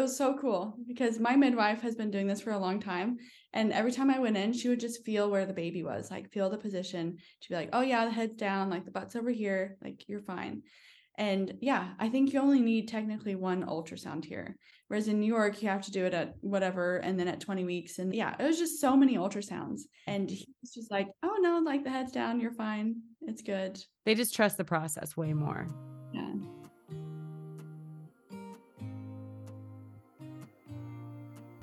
it was so cool because my midwife has been doing this for a long time. And every time I went in, she would just feel where the baby was, like feel the position. She'd be like, oh, yeah, the head's down, like the butt's over here, like you're fine. And yeah, I think you only need technically one ultrasound here. Whereas in New York, you have to do it at whatever and then at 20 weeks. And yeah, it was just so many ultrasounds. And he was just like, oh no, like the head's down, you're fine. It's good. They just trust the process way more. Yeah.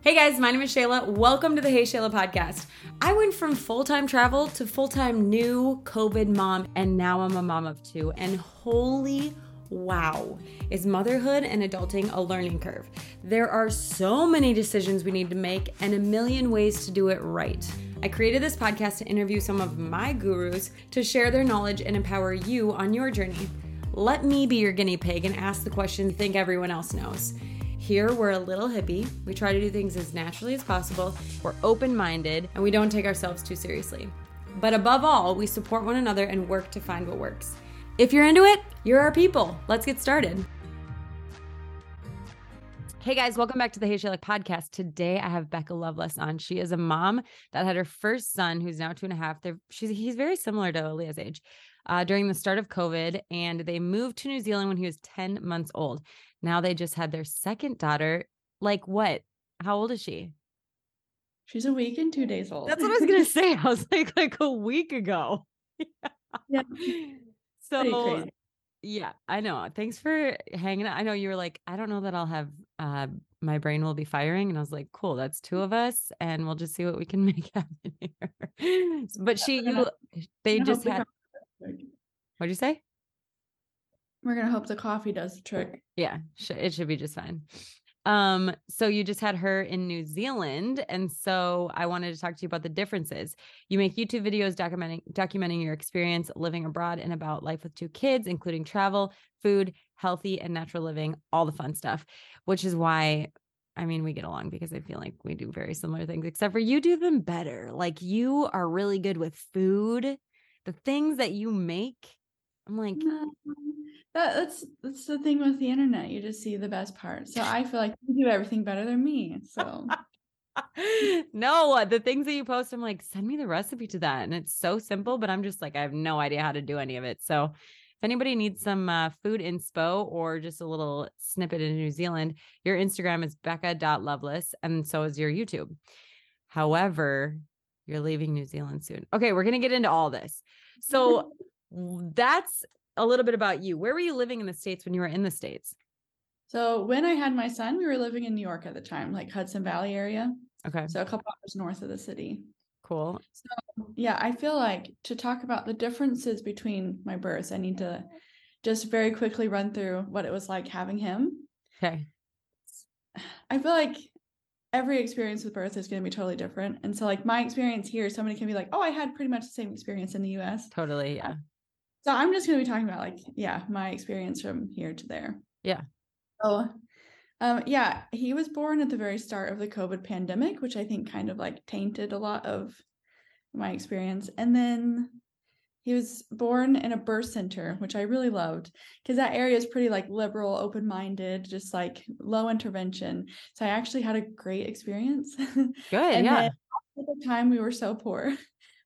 Hey guys, my name is Shayla. Welcome to the Hey Shayla podcast. I went from full time travel to full time new COVID mom, and now I'm a mom of two. And holy wow, is motherhood and adulting a learning curve? There are so many decisions we need to make and a million ways to do it right. I created this podcast to interview some of my gurus to share their knowledge and empower you on your journey. Let me be your guinea pig and ask the questions you think everyone else knows. Here, we're a little hippie. We try to do things as naturally as possible. We're open minded and we don't take ourselves too seriously. But above all, we support one another and work to find what works. If you're into it, you're our people. Let's get started. Hey guys, welcome back to the Hey Shayla podcast. Today I have Becca Loveless on. She is a mom that had her first son, who's now two and a half. They're, she's he's very similar to Aaliyah's age. Uh, during the start of COVID, and they moved to New Zealand when he was 10 months old. Now they just had their second daughter. Like what? How old is she? She's a week and two days old. That's what I was gonna say. I was like, like a week ago. yeah. So yeah, I know. Thanks for hanging out. I know you were like, I don't know that I'll have uh my brain will be firing. And I was like, cool, that's two of us, and we'll just see what we can make happen here. but she you they just had what'd you say? We're gonna hope the coffee does the trick. Yeah, it should be just fine. Um, so you just had her in New Zealand, and so I wanted to talk to you about the differences. You make YouTube videos documenting documenting your experience living abroad and about life with two kids, including travel, food, healthy and natural living, all the fun stuff. Which is why I mean, we get along because I feel like we do very similar things, except for you do them better. Like you are really good with food. The things that you make, I'm like, that, that's that's the thing with the internet. You just see the best part. So I feel like you do everything better than me. So no, the things that you post, I'm like, send me the recipe to that. And it's so simple, but I'm just like, I have no idea how to do any of it. So if anybody needs some uh, food inspo or just a little snippet in New Zealand, your Instagram is becca.loveless and so is your YouTube. However, you're leaving New Zealand soon. Okay, we're going to get into all this. So that's a little bit about you. Where were you living in the States when you were in the States? So when I had my son, we were living in New York at the time, like Hudson Valley area. Okay. So a couple hours north of the city. Cool. So yeah, I feel like to talk about the differences between my births, I need to just very quickly run through what it was like having him. Okay. I feel like every experience with birth is going to be totally different. And so like my experience here, somebody can be like, oh, I had pretty much the same experience in the US. Totally. Uh, yeah. So I'm just going to be talking about like, yeah, my experience from here to there. Yeah. So, um, yeah, he was born at the very start of the COVID pandemic, which I think kind of like tainted a lot of my experience. And then he was born in a birth center, which I really loved because that area is pretty like liberal, open minded, just like low intervention. So I actually had a great experience. Good. yeah. At the time, we were so poor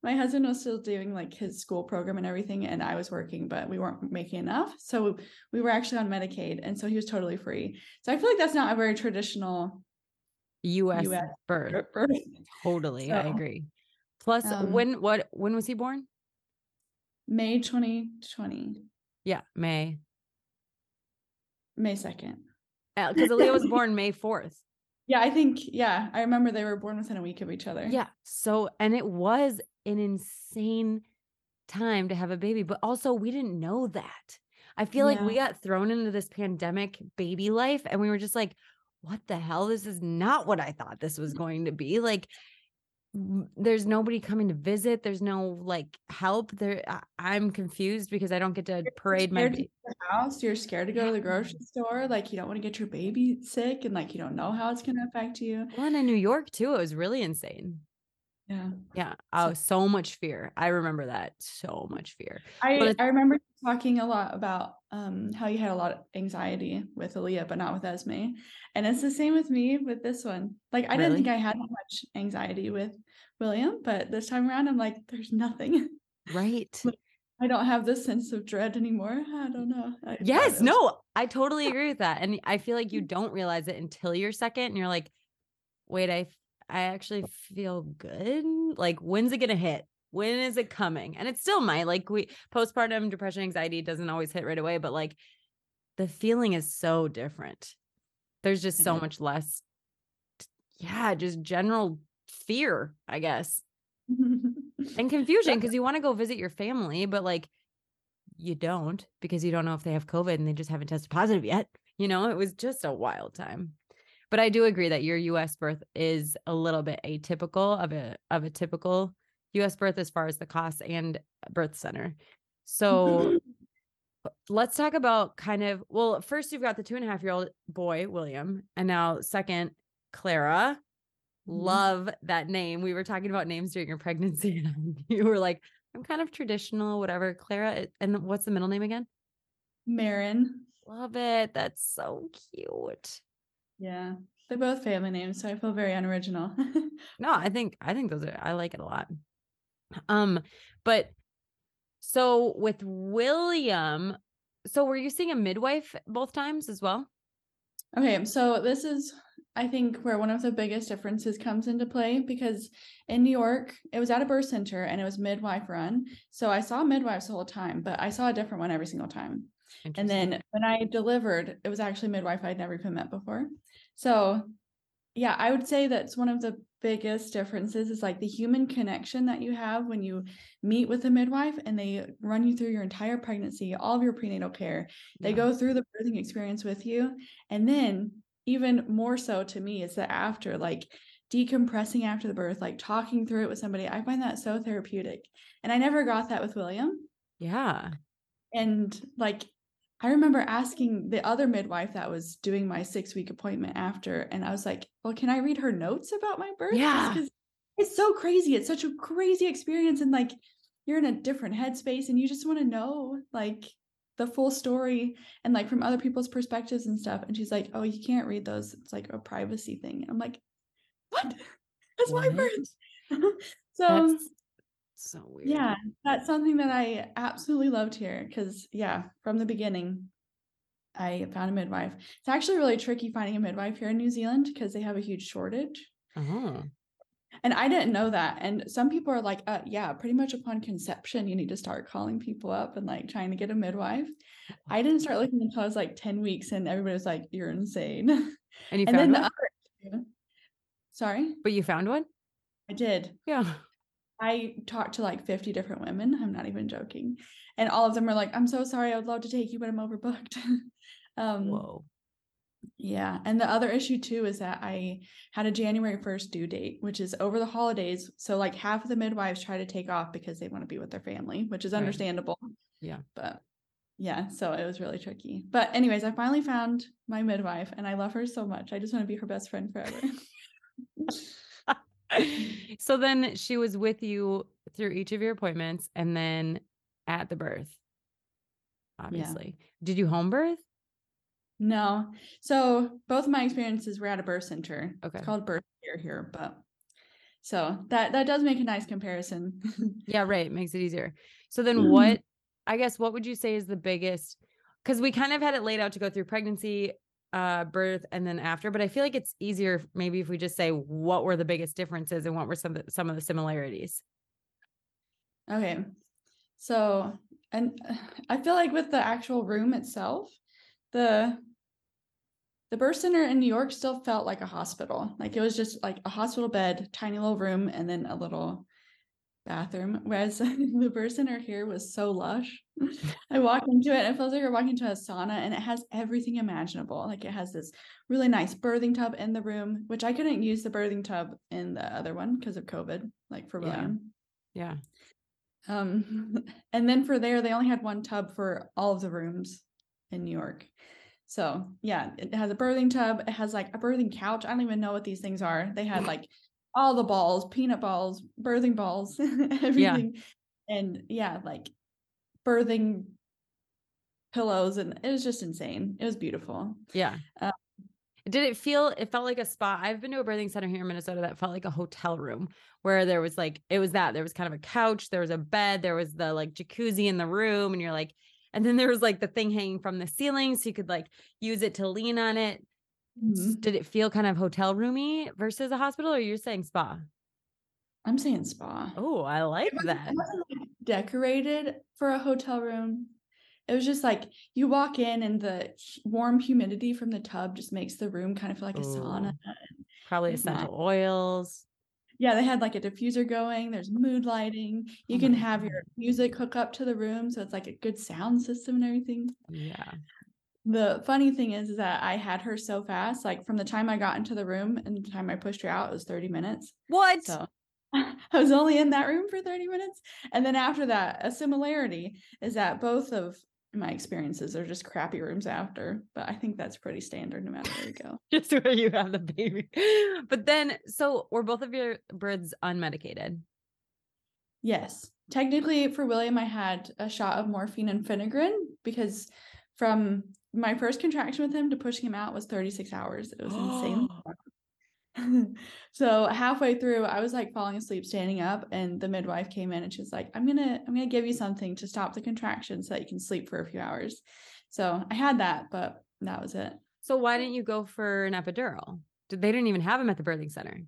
my husband was still doing like his school program and everything and i was working but we weren't making enough. So we were actually on medicaid and so he was totally free. So i feel like that's not a very traditional us, US birth, birth. totally so, i agree. Plus um, when what when was he born? May 2020 yeah may. May 2nd because Aaliyah was born may 4th yeah, I think, yeah, I remember they were born within a week of each other. Yeah. So, and it was an insane time to have a baby, but also we didn't know that. I feel yeah. like we got thrown into this pandemic baby life and we were just like, what the hell? This is not what I thought this was mm. going to be. Like, there's nobody coming to visit. There's no like help. There, I, am confused because I don't get to parade my house. You're scared to go to the grocery store. Like you don't want to get your baby sick, and like you don't know how it's going to affect you. Well, and in New York too, it was really insane. Yeah. Yeah. Oh, so much fear. I remember that. So much fear. I, I remember talking a lot about um, how you had a lot of anxiety with Aaliyah, but not with Esme. And it's the same with me with this one. Like, I really? didn't think I had much anxiety with William, but this time around, I'm like, there's nothing. Right. I don't have this sense of dread anymore. I don't know. I yes, no, I totally agree with that. And I feel like you don't realize it until you're second and you're like, wait, I I actually feel good. Like, when's it gonna hit? When is it coming? And it still might. Like we postpartum depression, anxiety doesn't always hit right away, but like the feeling is so different. There's just so much less, yeah, just general fear, I guess. and confusion because you want to go visit your family, but like you don't because you don't know if they have COVID and they just haven't tested positive yet. You know, it was just a wild time. But I do agree that your US birth is a little bit atypical of a of a typical US birth as far as the cost and birth center. So let's talk about kind of well, first you've got the two and a half year old boy, William, and now second, Clara. Mm-hmm. Love that name. We were talking about names during your pregnancy, and you were like, I'm kind of traditional, whatever. Clara, and what's the middle name again? Marin. Love it. That's so cute. Yeah. They're both family names, so I feel very unoriginal. no, I think I think those are I like it a lot. Um, but so with William, so were you seeing a midwife both times as well? Okay, so this is I think where one of the biggest differences comes into play because in New York, it was at a birth center and it was midwife run. So I saw midwives the whole time, but I saw a different one every single time. And then when I delivered, it was actually midwife I'd never even met before. So yeah, I would say that's one of the biggest differences is like the human connection that you have when you meet with a midwife and they run you through your entire pregnancy, all of your prenatal care. They yeah. go through the birthing experience with you. And then even more so to me is the after, like decompressing after the birth, like talking through it with somebody. I find that so therapeutic. And I never got that with William. Yeah. And like I remember asking the other midwife that was doing my six week appointment after, and I was like, Well, can I read her notes about my birth? Yeah. Because it's so crazy. It's such a crazy experience. And like, you're in a different headspace and you just want to know, like, the full story and like from other people's perspectives and stuff. And she's like, Oh, you can't read those. It's like a privacy thing. I'm like, What? That's what? my birth. so That's so weird. Yeah, that's something that I absolutely loved here because, yeah, from the beginning, I found a midwife. It's actually really tricky finding a midwife here in New Zealand because they have a huge shortage. Uh-huh. And I didn't know that. And some people are like, uh, yeah, pretty much upon conception, you need to start calling people up and like trying to get a midwife. I didn't start looking until I was like 10 weeks and everybody was like, you're insane. And you and found one? The sorry? But you found one? I did. Yeah. I talked to like 50 different women. I'm not even joking. And all of them are like, I'm so sorry. I would love to take you, but I'm overbooked. um, Whoa. Yeah. And the other issue too is that I had a January 1st due date, which is over the holidays. So like half of the midwives try to take off because they want to be with their family, which is understandable. Right. Yeah. But yeah, so it was really tricky. But anyways, I finally found my midwife and I love her so much. I just want to be her best friend forever. so then she was with you through each of your appointments and then at the birth. Obviously. Yeah. Did you home birth? No. So both my experiences were at a birth center. Okay. It's called birth care here, but so that that does make a nice comparison. yeah, right. Makes it easier. So then mm-hmm. what I guess what would you say is the biggest because we kind of had it laid out to go through pregnancy, uh birth and then after but i feel like it's easier maybe if we just say what were the biggest differences and what were some of the, some of the similarities. Okay. So and i feel like with the actual room itself the the birth center in new york still felt like a hospital. Like it was just like a hospital bed tiny little room and then a little bathroom, whereas the person center here was so lush. I walk into it and it feels like you're walking into a sauna and it has everything imaginable. Like it has this really nice birthing tub in the room, which I couldn't use the birthing tub in the other one because of COVID, like for William. Yeah. yeah. Um, and then for there, they only had one tub for all of the rooms in New York. So yeah, it has a birthing tub. It has like a birthing couch. I don't even know what these things are. They had like all the balls, peanut balls, birthing balls, everything. And yeah, like birthing pillows and it was just insane. It was beautiful. Yeah. Um, did it feel it felt like a spa? I've been to a birthing center here in Minnesota that felt like a hotel room where there was like it was that there was kind of a couch, there was a bed, there was the like jacuzzi in the room and you're like and then there was like the thing hanging from the ceiling so you could like use it to lean on it. Mm-hmm. Did it feel kind of hotel roomy versus a hospital or you're saying spa? I'm saying spa. Oh, I like it that. Like decorated for a hotel room. It was just like you walk in and the warm humidity from the tub just makes the room kind of feel like a sauna. Probably essential oils. Yeah, they had like a diffuser going. There's mood lighting. You oh can have God. your music hook up to the room, so it's like a good sound system and everything. Yeah. The funny thing is, is that I had her so fast. Like from the time I got into the room and the time I pushed her out, it was 30 minutes. What? So I was only in that room for 30 minutes. And then after that, a similarity is that both of my experiences are just crappy rooms after, but I think that's pretty standard no matter where you go. just where you have the baby. But then, so were both of your birds unmedicated? Yes. Technically, for William, I had a shot of morphine and Phenergan because from my first contraction with him to pushing him out was 36 hours. It was insane. so halfway through i was like falling asleep standing up and the midwife came in and she was like i'm gonna i'm gonna give you something to stop the contraction so that you can sleep for a few hours so i had that but that was it so why didn't you go for an epidural did they didn't even have them at the birthing center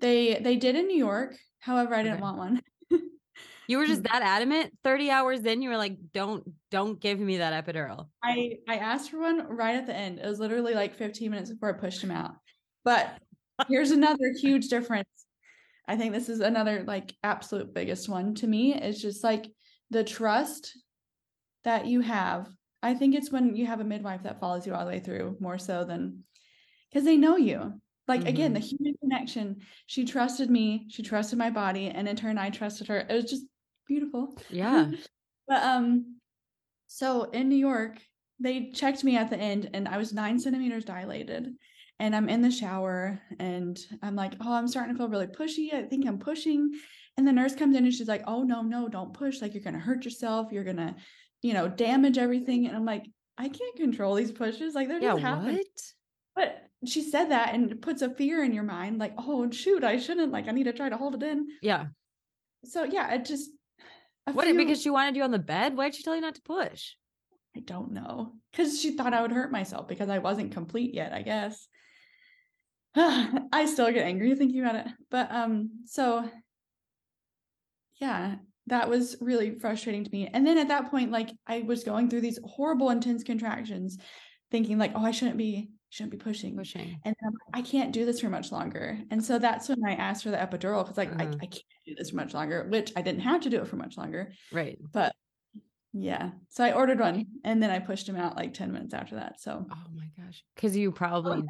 they they did in new york however i didn't okay. want one you were just that adamant 30 hours in you were like don't don't give me that epidural i i asked for one right at the end it was literally like 15 minutes before i pushed him out but here's another huge difference. I think this is another like absolute biggest one to me It's just like the trust that you have. I think it's when you have a midwife that follows you all the way through more so than because they know you. Like mm-hmm. again, the mm-hmm. human connection. She trusted me, she trusted my body, and in turn I trusted her. It was just beautiful. Yeah. but um so in New York, they checked me at the end and I was nine centimeters dilated and I'm in the shower and I'm like, oh, I'm starting to feel really pushy. I think I'm pushing. And the nurse comes in and she's like, oh, no, no, don't push. Like, you're going to hurt yourself. You're going to, you know, damage everything. And I'm like, I can't control these pushes. Like, they're just yeah, happening. What? But she said that and puts a fear in your mind, like, oh, shoot, I shouldn't. Like, I need to try to hold it in. Yeah. So, yeah, it just. What? Few... Because she wanted you on the bed? Why'd she tell you not to push? I don't know. Because she thought I would hurt myself because I wasn't complete yet, I guess. I still get angry thinking about it. But um so yeah, that was really frustrating to me. And then at that point like I was going through these horrible intense contractions thinking like oh I shouldn't be shouldn't be pushing. Pushing. And I can't do this for much longer. And so that's when I asked for the epidural because like uh-huh. I, I can't do this for much longer, which I didn't have to do it for much longer. Right. But yeah. So I ordered one and then I pushed him out like 10 minutes after that. So Oh my gosh. Cause you probably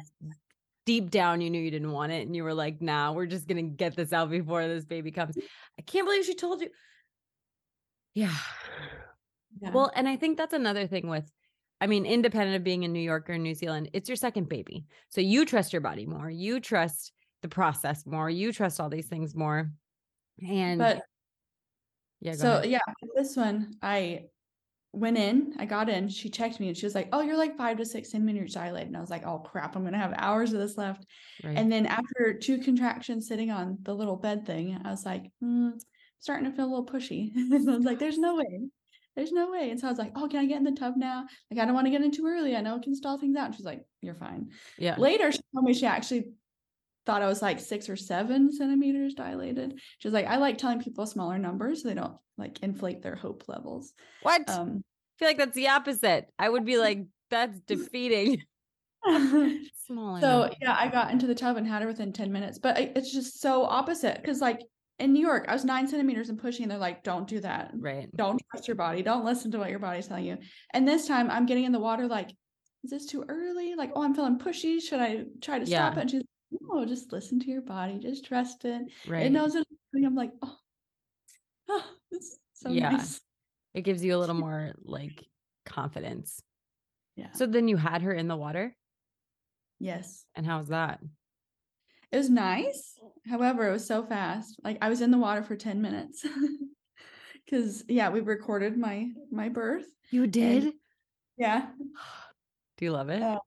deep down you knew you didn't want it and you were like, nah, we're just gonna get this out before this baby comes. I can't believe she told you. Yeah. yeah. Well, and I think that's another thing with I mean, independent of being in New York or New Zealand, it's your second baby. So you trust your body more. You trust the process more. You trust all these things more. And but yeah, so ahead. yeah, this one I went in, I got in, she checked me and she was like, Oh, you're like five to six centimeters dilated. And I was like, Oh crap, I'm gonna have hours of this left. Right. And then after two contractions sitting on the little bed thing, I was like, mm, starting to feel a little pushy. and I was like, There's no way. There's no way. And so I was like, Oh, can I get in the tub now? Like, I don't want to get in too early. I know it can stall things out. And she's like, You're fine. Yeah. Later, she told me she actually thought I was like six or seven centimeters dilated. She was like, I like telling people smaller numbers so they don't like inflate their hope levels. What? Um, I feel like that's the opposite. I would be like, that's defeating. Smaller. So yeah, I got into the tub and had her within 10 minutes, but it's just so opposite because like in New York, I was nine centimeters and pushing, and they're like, don't do that. Right. Don't trust your body. Don't listen to what your body's telling you. And this time I'm getting in the water like, is this too early? Like, oh, I'm feeling pushy. Should I try to yeah. stop it? And she's like, no, just listen to your body. Just trust it. Right. It knows what I'm like, oh, oh it's so yeah. nice. It gives you a little more like confidence. Yeah. So then you had her in the water? Yes. And how's that? It was nice. However, it was so fast. Like I was in the water for 10 minutes. Cause yeah, we recorded my my birth. You did? And, yeah. Do you love it? Uh,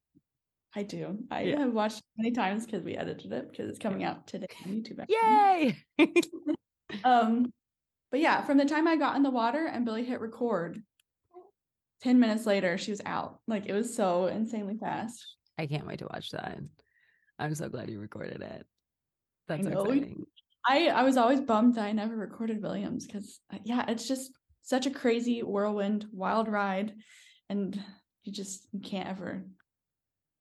I do. I yeah. have watched many times because we edited it because it's coming out today on YouTube. Yay! um, but yeah, from the time I got in the water and Billy hit record, 10 minutes later, she was out. Like it was so insanely fast. I can't wait to watch that. I'm so glad you recorded it. That's I exciting. I, I was always bummed that I never recorded Williams because, uh, yeah, it's just such a crazy whirlwind, wild ride. And you just you can't ever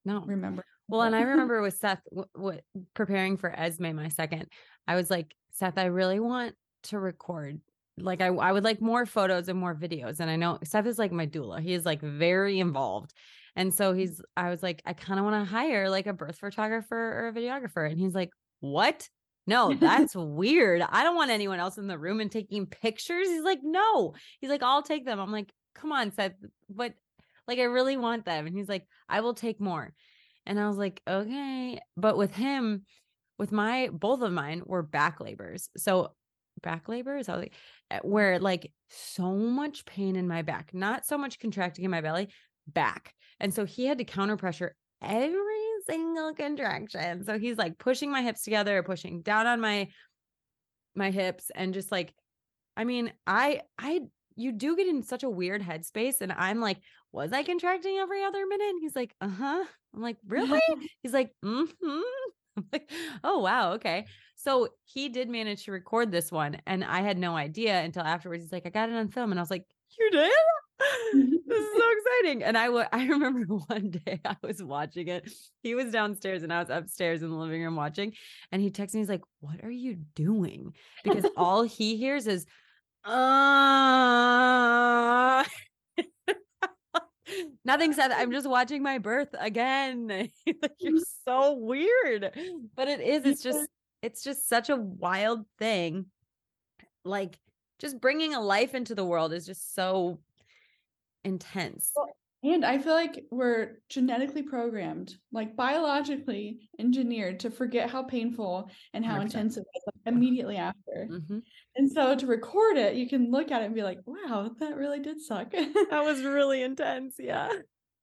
no remember. Well, and I remember with Seth, w- w- preparing for Esme, my second, I was like, Seth, I really want to record like I, I would like more photos and more videos. And I know Seth is like my doula. He is like very involved. And so he's I was like, I kind of want to hire like a birth photographer or a videographer. And he's like, What? No, that's weird. I don't want anyone else in the room and taking pictures. He's like, No. He's like, I'll take them. I'm like, come on, Seth. But like I really want them. And he's like, I will take more. And I was like, okay. But with him, with my both of mine were back labors. So back labor is like eh, where like so much pain in my back, not so much contracting in my belly, back. And so he had to counter pressure every single contraction. So he's like pushing my hips together, pushing down on my my hips and just like I mean, I I you do get in such a weird headspace and I'm like, was I contracting every other minute? And he's like, "Uh-huh." I'm like, "Really?" he's like, "Mhm." I'm like, "Oh, wow, okay." So he did manage to record this one, and I had no idea until afterwards. He's like, I got it on film, and I was like, You did? this is so exciting. And I, w- I remember one day I was watching it. He was downstairs and I was upstairs in the living room watching. And he texts me, he's like, What are you doing? Because all he hears is, uh Nothing said. I'm just watching my birth again. like, you're so weird. But it is. It's just it's just such a wild thing. Like just bringing a life into the world is just so intense. Well, and I feel like we're genetically programmed, like biologically engineered to forget how painful and how 100%. intense it was like, immediately after. Mm-hmm. And so to record it, you can look at it and be like, wow, that really did suck. that was really intense. Yeah.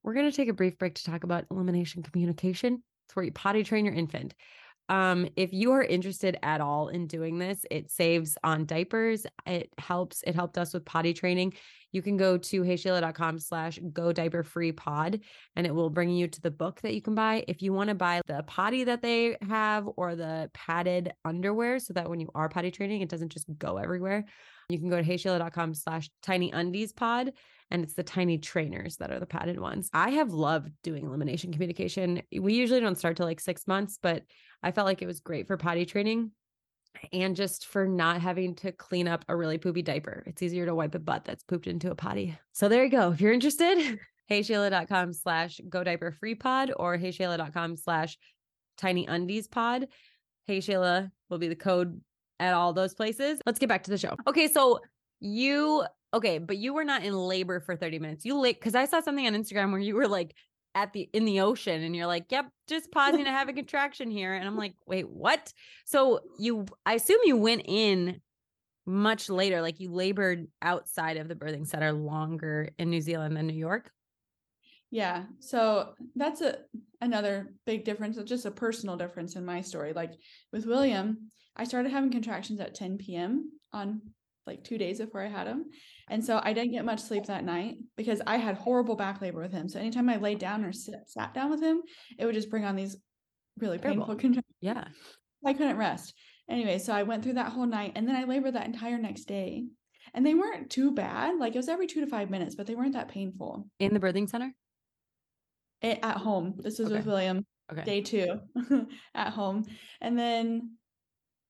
We're going to take a brief break to talk about elimination communication. It's where you potty train your infant. Um, if you are interested at all in doing this, it saves on diapers. It helps. It helped us with potty training. You can go to heyshayla.com slash go diaper free pod and it will bring you to the book that you can buy. If you want to buy the potty that they have or the padded underwear so that when you are potty training, it doesn't just go everywhere. You can go to heyshayla.com slash tiny undies pod and it's the tiny trainers that are the padded ones. I have loved doing elimination communication. We usually don't start till like six months, but I felt like it was great for potty training and just for not having to clean up a really poopy diaper. It's easier to wipe a butt that's pooped into a potty. So there you go. If you're interested, heyshayla.com slash go diaper free pod or heyshayla.com slash tiny undies pod. Hey Shayla will be the code at all those places. Let's get back to the show. Okay, so you okay, but you were not in labor for 30 minutes. You late because I saw something on Instagram where you were like at the in the ocean and you're like, "Yep, just pausing to have a contraction here." And I'm like, "Wait, what?" So you I assume you went in much later, like you labored outside of the birthing center longer in New Zealand than New York. Yeah. So that's a another big difference, just a personal difference in my story. Like with William, I started having contractions at 10 p.m. on like two days before I had him. And so I didn't get much sleep that night because I had horrible back labor with him. So anytime I laid down or sit, sat down with him, it would just bring on these really painful contractions. Yeah. I couldn't rest. Anyway, so I went through that whole night and then I labored that entire next day. And they weren't too bad. Like it was every two to five minutes, but they weren't that painful. In the birthing center? It, at home. This was okay. with William. Okay. Day two at home. And then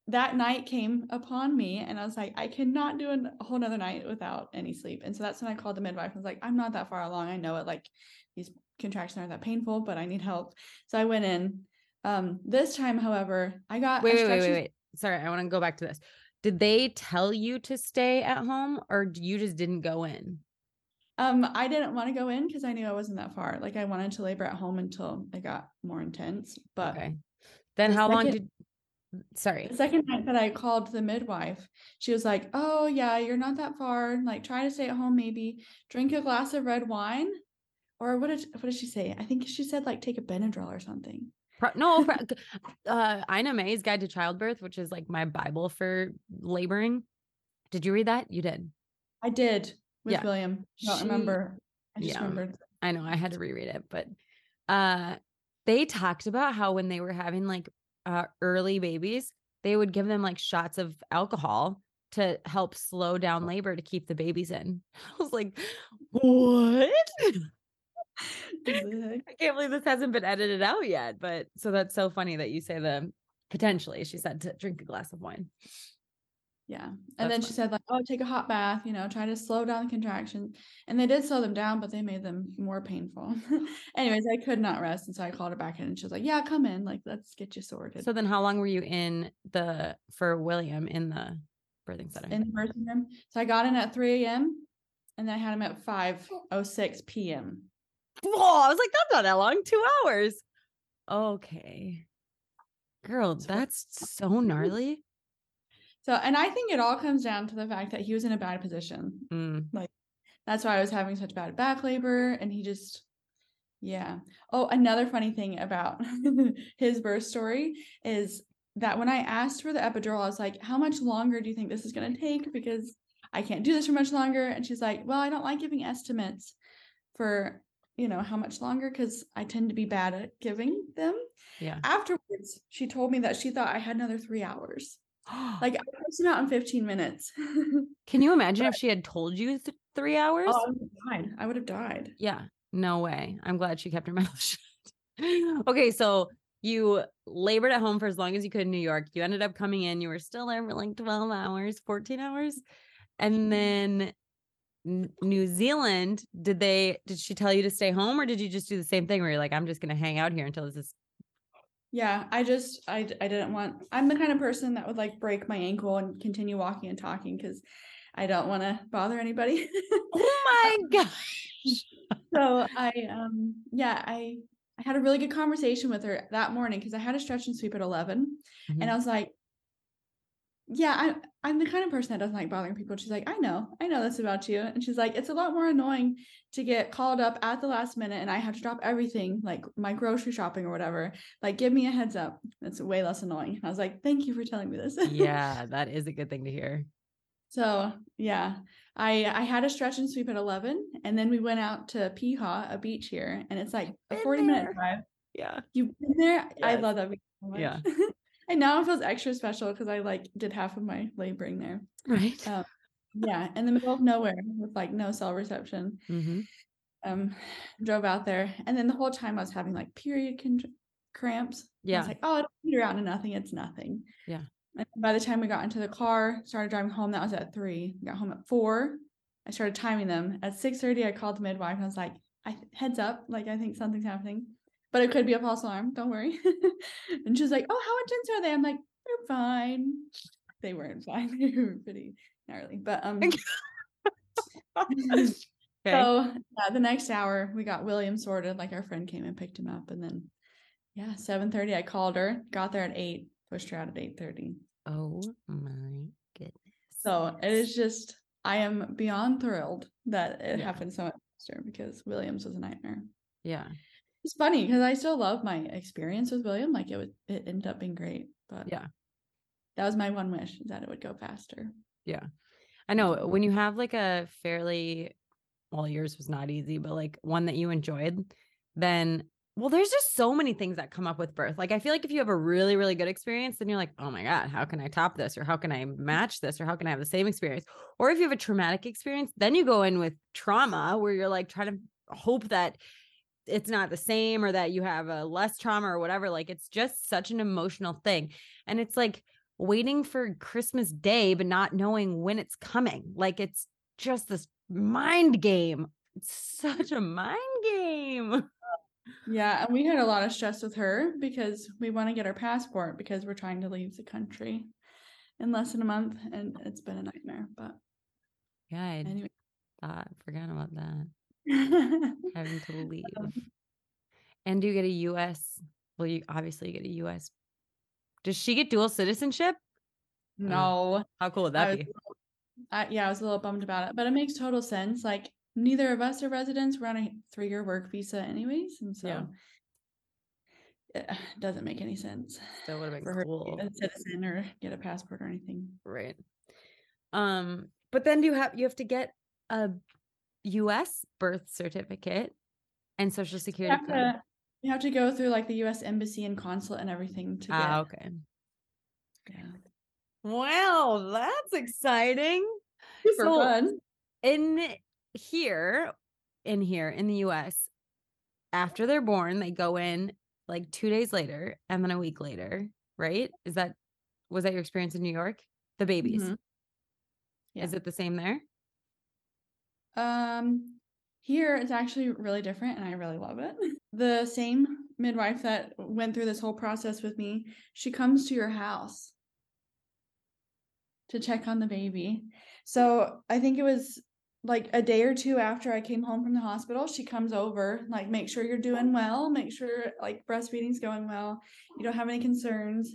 that night came upon me and I was like, I cannot do a whole nother night without any sleep. And so that's when I called the midwife I was like, I'm not that far along. I know it like these contractions aren't that painful, but I need help. So I went in. Um, this time, however, I got wait, wait, wait, wait, wait. Sorry, I want to go back to this. Did they tell you to stay at home or you just didn't go in? Um, I didn't want to go in because I knew I wasn't that far. Like I wanted to labor at home until it got more intense. But okay. Then how long did sorry. The second night that I called the midwife, she was like, "Oh yeah, you're not that far. Like, try to stay at home. Maybe drink a glass of red wine." Or what did what did she say? I think she said like take a Benadryl or something. Pro- no, pro- uh, Ina May's Guide to Childbirth, which is like my Bible for laboring. Did you read that? You did. I did with Yeah. William. I don't She- remember. I just yeah. remembered. I know I had to reread it, but uh they talked about how when they were having like uh early babies, they would give them like shots of alcohol to help slow down labor to keep the babies in. I was like, "What?" I can't believe this hasn't been edited out yet, but so that's so funny that you say the potentially she said to drink a glass of wine. Yeah. And That's then she said, like, oh, take a hot bath, you know, try to slow down the contractions. And they did slow them down, but they made them more painful. Anyways, I could not rest. And so I called her back in and she was like, yeah, come in. Like, let's get you sorted. So then how long were you in the for William in the birthing center? in the nursing room. So I got in at 3 a.m. and then I had him at 5.06 p.m. Whoa, I was like, that's not that long. Two hours. Okay. Girl, that's so gnarly. So, and I think it all comes down to the fact that he was in a bad position. Mm, That's why I was having such bad back labor. And he just, yeah. Oh, another funny thing about his birth story is that when I asked for the epidural, I was like, how much longer do you think this is going to take? Because I can't do this for much longer. And she's like, well, I don't like giving estimates for, you know, how much longer because I tend to be bad at giving them. yeah. Afterwards, she told me that she thought I had another three hours. Like I him out in 15 minutes. Can you imagine if she had told you th- three hours? oh, I would have died. I would have died. Yeah, no way. I'm glad she kept her mouth shut. okay, so you labored at home for as long as you could in New York. You ended up coming in. You were still there for like 12 hours, 14 hours. And mm-hmm. then New Zealand, did they did she tell you to stay home or did you just do the same thing where you're like, I'm just gonna hang out here until this is Yeah, I just I, I didn't want. I'm the kind of person that would like break my ankle and continue walking and talking because I don't want to bother anybody. Oh my gosh. so I um yeah I I had a really good conversation with her that morning because I had a stretch and sweep at 11 and Mhm. I was like yeah I I'm the kind of person that doesn't like bothering people she's like I know I know this about you and she's like it's a lot more annoying to get called up at the last minute and I have to drop everything like my grocery shopping or whatever like give me a heads up it's way less annoying I was like thank you for telling me this yeah, that is a good thing to hear. so yeah I I had a stretch and sweep at 11 and then we went out to Piha a beach here and it's like a 40 minute drive Yeah. You've been there? I love that beach so much. Yeah. and now it feels extra special because I like did half of my laboring there. Right. Um, yeah, in the middle of nowhere with like no cell reception. hmm Um, drove out there, and then the whole time I was having like period con- cramps. I Yeah. was like, oh, it'll peter out to nothing. It's nothing. Yeah. And by the time we got into the car, started driving home. That was at three. We got home at four. I started timing them at six thirty. I called the midwife. And I was like, I heads up, like I think something's happening, but it could be a false alarm. Don't worry. and she's like, Oh, how intense are they? I'm like, They're fine. They weren't fine. They were pretty gnarly, but um. okay. So yeah, the next hour we got William sorted. Like our friend came and picked him up, and then yeah, seven thirty. I called her, got there at eight, pushed her out at eight thirty. oh my goodness. So it is just I am beyond thrilled that it Yeah. happened so much faster because Williams was a nightmare. Yeah. It's funny because I still love my experience with William. Like it would, it ended up being great, but Yeah. that was my one wish that it would go faster. Yeah, I know when you have like a fairly well, yours was not easy, but like one that you enjoyed, then well, there's just so many things that come up with birth. Like I feel like if you have a really, really good experience, then you're like, oh my God, how can I top this? Or how can I match this? Or how can I have the same experience? Or if you have a traumatic experience, then you go in with trauma where you're like trying to hope that it's not the same or that you have a less trauma or whatever. Like it's just such an emotional thing. And it's like waiting for Christmas Day, but not knowing when it's coming. Like it's just this mind game. It's such a mind game. Yeah, and we had a lot of stress with her because we want to get our passport because we're trying to leave the country in less than a month, and it's been a nightmare. But Yeah, I anyway, thought, forgot about that. Having to leave. Um, And do you get a US? Well, you obviously get a US Does she get dual citizenship? No. How cool would that was, be? I, yeah, I was a little bummed about it, but it makes total sense. Like neither of us are residents. We're on a three-year work visa, anyways, and so Yeah. it doesn't make any sense That would have been her cool. a citizen or get a passport or anything. Right. Um, but then do you have you have to get a US birth certificate and social You security have to, you have to go through like the U.S. embassy and consulate and everything to get. Ah, okay. yeah. Wow, that's exciting. Super So- fun. In here, in here in the US, after they're born, they go in like two days later and then a week later, right? Is that was that your experience in New York? The babies. Mhm. Is it the same there? Um, here it's actually really different, and I really love it. The same midwife that went through this whole process with me, she comes to your house to check on the baby. So I think it was like a day or two after I came home from the hospital, she comes over, like make sure you're doing well, make sure like breastfeeding's going well, you don't have any concerns.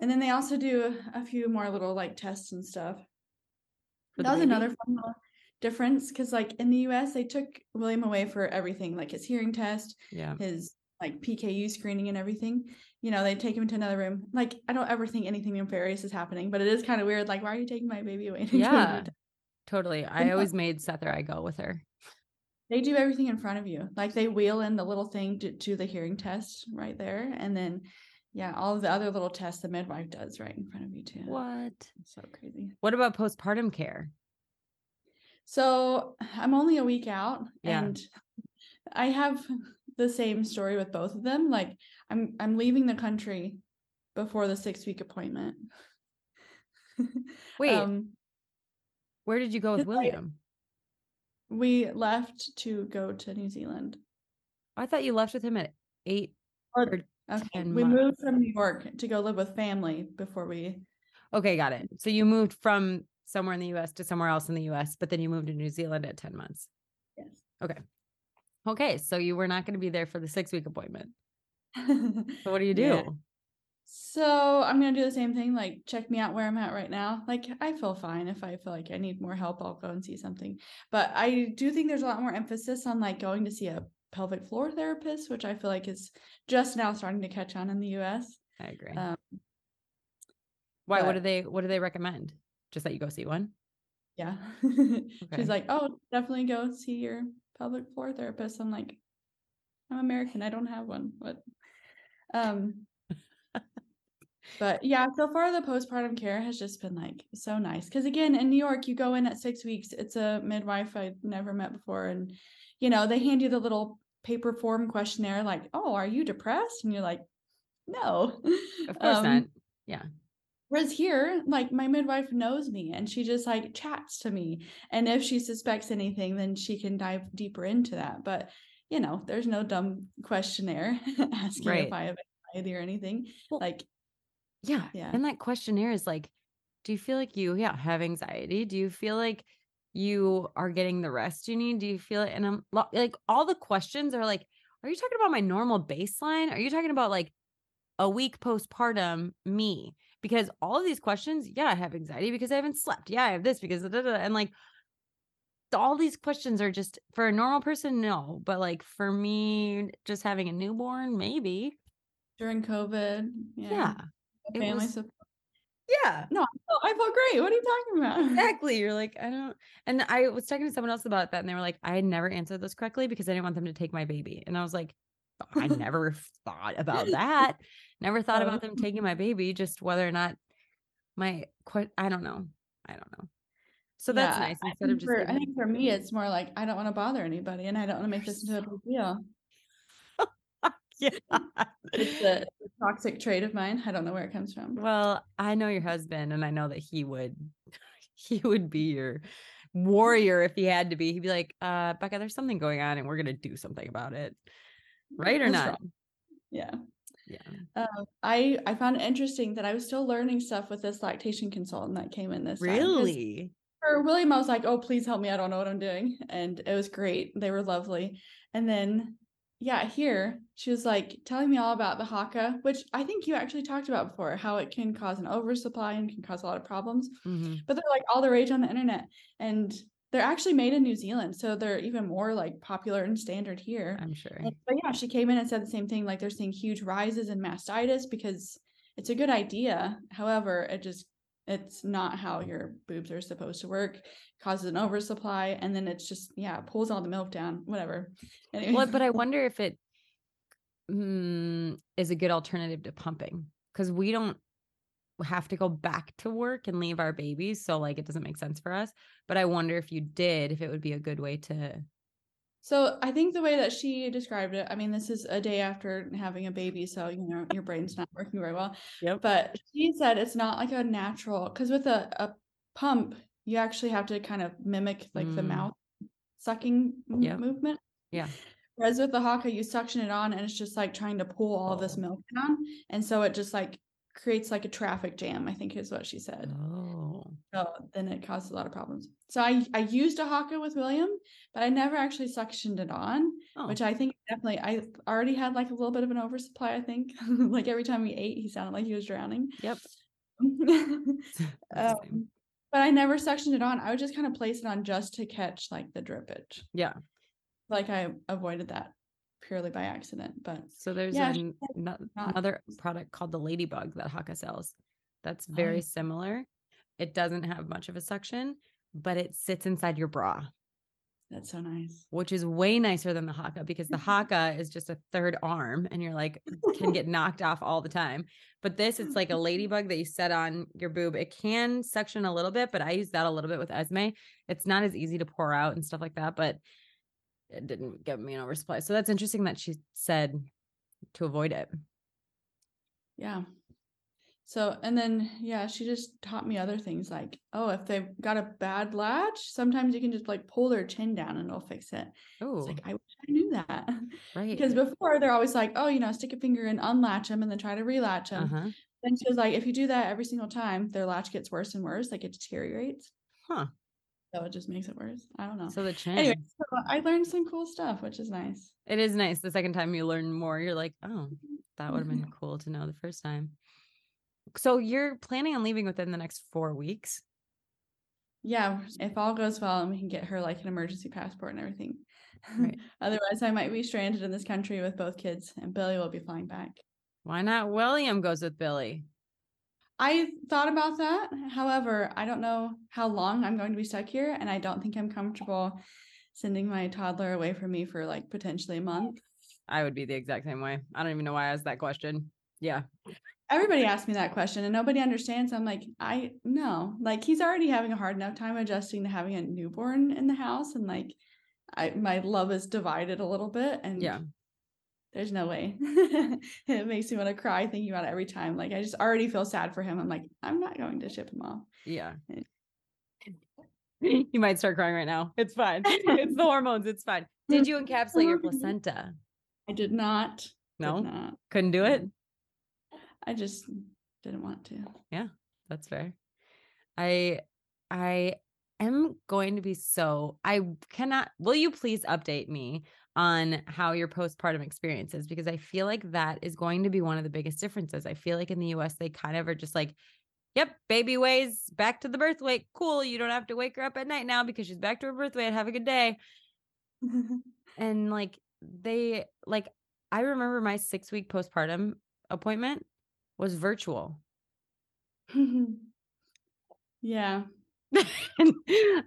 And then they also do a few more little like tests and stuff. For that was baby? another fun difference because like in the US they took William away for everything, like his hearing test, Yeah. his like PKU screening and everything. You know, they take him to another room. Like I don't ever think anything nefarious is happening, but it is kind of weird. Like, why are you taking my baby away? to go do Yeah. Totally. I always made Seth or I go with her. They do everything in front of you. Like they wheel in the little thing to, the hearing test right there, and then yeah, all the other little tests the midwife does right in front of you too. What? It's so crazy. What about postpartum care? So I'm only a week out Yeah. and I have the same story with both of them. Like I'm I'm leaving the country before the six week appointment. Wait, um where did you go with William? we left to go to New Zealand. I thought you left with him at eight. Or- Okay. 10 We months. moved from New York to go live with family before we Okay, got it. So you moved from somewhere in the US to somewhere else in the US, but then you moved to New Zealand at 10 months. yes. Okay, Okay. so you were not going to be there for the six week appointment. So what do you do? Yeah. So I'm gonna do the same thing, like check me out where I'm at right now. Like I feel fine. If I feel like I need more help, I'll go and see something. But I do think there's a lot more emphasis on like going to see a pelvic floor therapist, which I feel like is just now starting to catch on in the US. I agree. Um, Why? What do they what do they recommend? Just that you go see one? yeah. Okay. She's like, Oh, definitely go see your pelvic floor therapist. I'm like, I'm American, I don't have one. What um But yeah, so far the postpartum care has just been like so nice. Because again, in New York, you go in at six weeks. It's a midwife I'd never met before, and you know they hand you the little paper form questionnaire, like, "Oh, are you depressed?" And you're like, "No." Of course Um, not. Yeah. Whereas here, like my midwife knows me and she just like chats to me. And if she suspects anything, then she can dive deeper into that. But you know, there's no dumb questionnaire asking Right. if I have anxiety or anything. Well, like Yeah. Yeah. And that questionnaire is like, do you feel like you yeah, have anxiety? Do you feel like you are getting the rest you need? Do you feel it? And I'm like all the questions are like, are you talking about my normal baseline? Are you talking about like a week postpartum me? Because all of these questions, yeah, I have anxiety because I haven't slept. Yeah, I have this because da, da, da. and like all these questions are just for a normal person, no. But like for me, just having a newborn, maybe. during COVID. Yeah. Yeah. family was- support. Yeah. No, I felt, I felt great. What are you talking about? Exactly. You're like, I don't. And I was talking to someone else about that, and they were like, I had never answered this correctly because I didn't want them to take my baby. And I was like, I never thought about that. Never thought about Oh. them taking my baby, just whether or not my, I don't know. I don't know. So that's Yeah, nice. I Instead of think just, for, I think for me, it's more like I don't want to bother anybody, and I don't want to make this into a big deal. yeah. It's a, it's a toxic trait of mine. I don't know where it comes from. Well, I know your husband, and I know that he would, he would be your warrior if he had to be. He'd be like, uh, Becca, there's something going on, and we're gonna do something about it, right or not? wrong. Yeah. Yeah. Um, I I found it interesting that I was still learning stuff with this lactation consultant that came in this Really? For William, I was like, "Oh, please help me! I don't know what I'm doing," and it was great. They were lovely, and then yeah, here she was like telling me all about the Haakaa which I think you actually talked about before, how it can cause an oversupply and can cause a lot of problems. Mhm. But they're like all the rage on the internet, and they're actually made in New Zealand, so they're even more like popular and standard here. I'm sure. And- But yeah, she came in and said the same thing. Like they're seeing huge rises in mastitis because it's a good idea. However, it just it's not how your boobs are supposed to work. Causes an oversupply, and then it's just yeah pulls all the milk down. Whatever. Anyway. Well, but I wonder if it mm, is a good alternative to pumping because we don't have to go back to work and leave our babies. So, like, it doesn't make sense for us. But I wonder if you did, if it would be a good way to. So I think the way that she described it, I mean, this is a day after having a baby, so you know your brain's not working very well. Yep. But she said it's not like a natural because with a, a pump, you actually have to kind of mimic like the Mm. mouth sucking Yep. movement. Yeah. Whereas with the Haakaa, you suction it on and it's just like trying to pull all this Oh. milk down. And so it just like creates like a traffic jam, I think is what she said. Oh. So then it causes a lot of problems. So I, I used a Haakaa with William, but I never actually suctioned it on Oh. which I think definitely I already had like a little bit of an oversupply. I think like every time we ate, he sounded like he was drowning. Yep. That's the same. um, but I never suctioned it on. I would just kind of place it on just to catch like the drippage. Yeah. Like I avoided that purely by accident. But So there's Yeah, an, not- another product called the Ladybug that Haakaa sells. That's very yeah. similar. It doesn't have much of a suction, but it sits inside your bra. that's so nice. which is way nicer than the Haakaa because the Haakaa is just a third arm and you're like can get knocked off all the time. But this it's like a ladybug that you set on your boob. It can suction a little bit, but I use that a little bit with Esme. It's not as easy to pour out and stuff like that, but it didn't give me an oversupply. So that's interesting that she said to avoid it. Yeah. So and then yeah, she just taught me other things like, oh, if they've got a bad latch, sometimes you can just like pull their chin down and it'll fix it. Oh, It's like I wish I knew that. right. because before they're always like, oh, you know, stick a finger and unlatch them and then try to relatch them. uh-huh. Then she was like, if you do that every single time, their latch gets worse and worse, like it deteriorates. Huh. So it just makes it worse. I don't know. So the chin. anyway, so I learned some cool stuff, which is nice. It is nice. The second time you learn more, you're like, oh, that would have been mm-hmm. cool to know the first time. So you're planning on leaving within the next four weeks? Yeah, if all goes well and we can get her like an emergency passport and everything. Right. Otherwise, I might be stranded in this country with both kids, and Billy will be flying back. Why not? William goes with Billy. I thought about that. However, I don't know how long I'm going to be stuck here, and I don't think I'm comfortable sending my toddler away from me for like potentially a month. I would be the exact same way. I don't even know why I asked that question. Yeah. Everybody asked me that question, and nobody understands. I'm like, I know, like he's already having a hard enough time adjusting to having a newborn in the house, and like, I my love is divided a little bit, and Yeah. There's no way. it makes me want to cry thinking about it every time. Like I just already feel sad for him. I'm like, I'm not going to ship him off. Yeah. Eh. you might start crying right now. It's fine. it's the hormones. It's fine. Did you encapsulate your placenta? I did not. did No, not. couldn't do it. I just didn't want to. Yeah, that's fair. I I am going to be so I cannot will you please update me on how your postpartum experience is because I feel like that is going to be one of the biggest differences. I feel like in the US they kind of are just like Yep, baby weighs back to the birth weight. Cool. You don't have to wake her up at night now because she's back to her birth weight. Have a good day. And like they like I remember my 6 week postpartum appointment was virtual. yeah.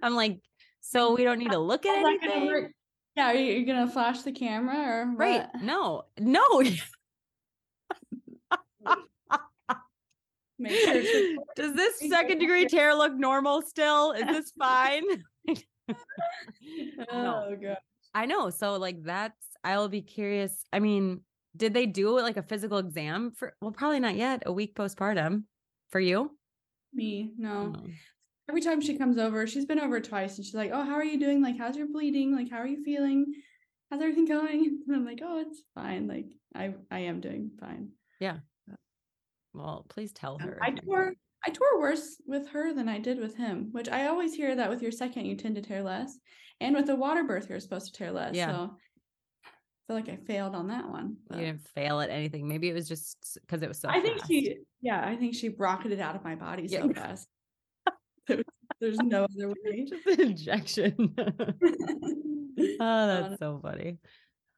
I'm like, so we don't need to look at anything. Yeah, are you you gonna flash the camera or what? Right. No, no. Sure. Does this second degree tear look normal still? Is this fine? No. Oh god. I know. So like that's I'll be curious. I mean, did they do like a physical exam for well, probably not yet, a week postpartum for you? Me, no. Oh, Every time she comes over, she's been over twice and she's like, Oh, how are you doing? Like, how's your bleeding? Like, how are you feeling? How's everything going? And I'm like, Oh, it's fine. Like, I I am doing fine. Yeah. Well, please tell Um, her. I tore I tore worse with her than I did with him, which I always hear that with your second you tend to tear less. And with a water birth you're supposed to tear less. Yeah. So I feel like I failed on that one. You didn't fail at anything. Maybe it was just because it was so. I think she, yeah, I think she rocketed out of my body so Yeah. fast. There's, no other way. just an injection. oh, that's so funny.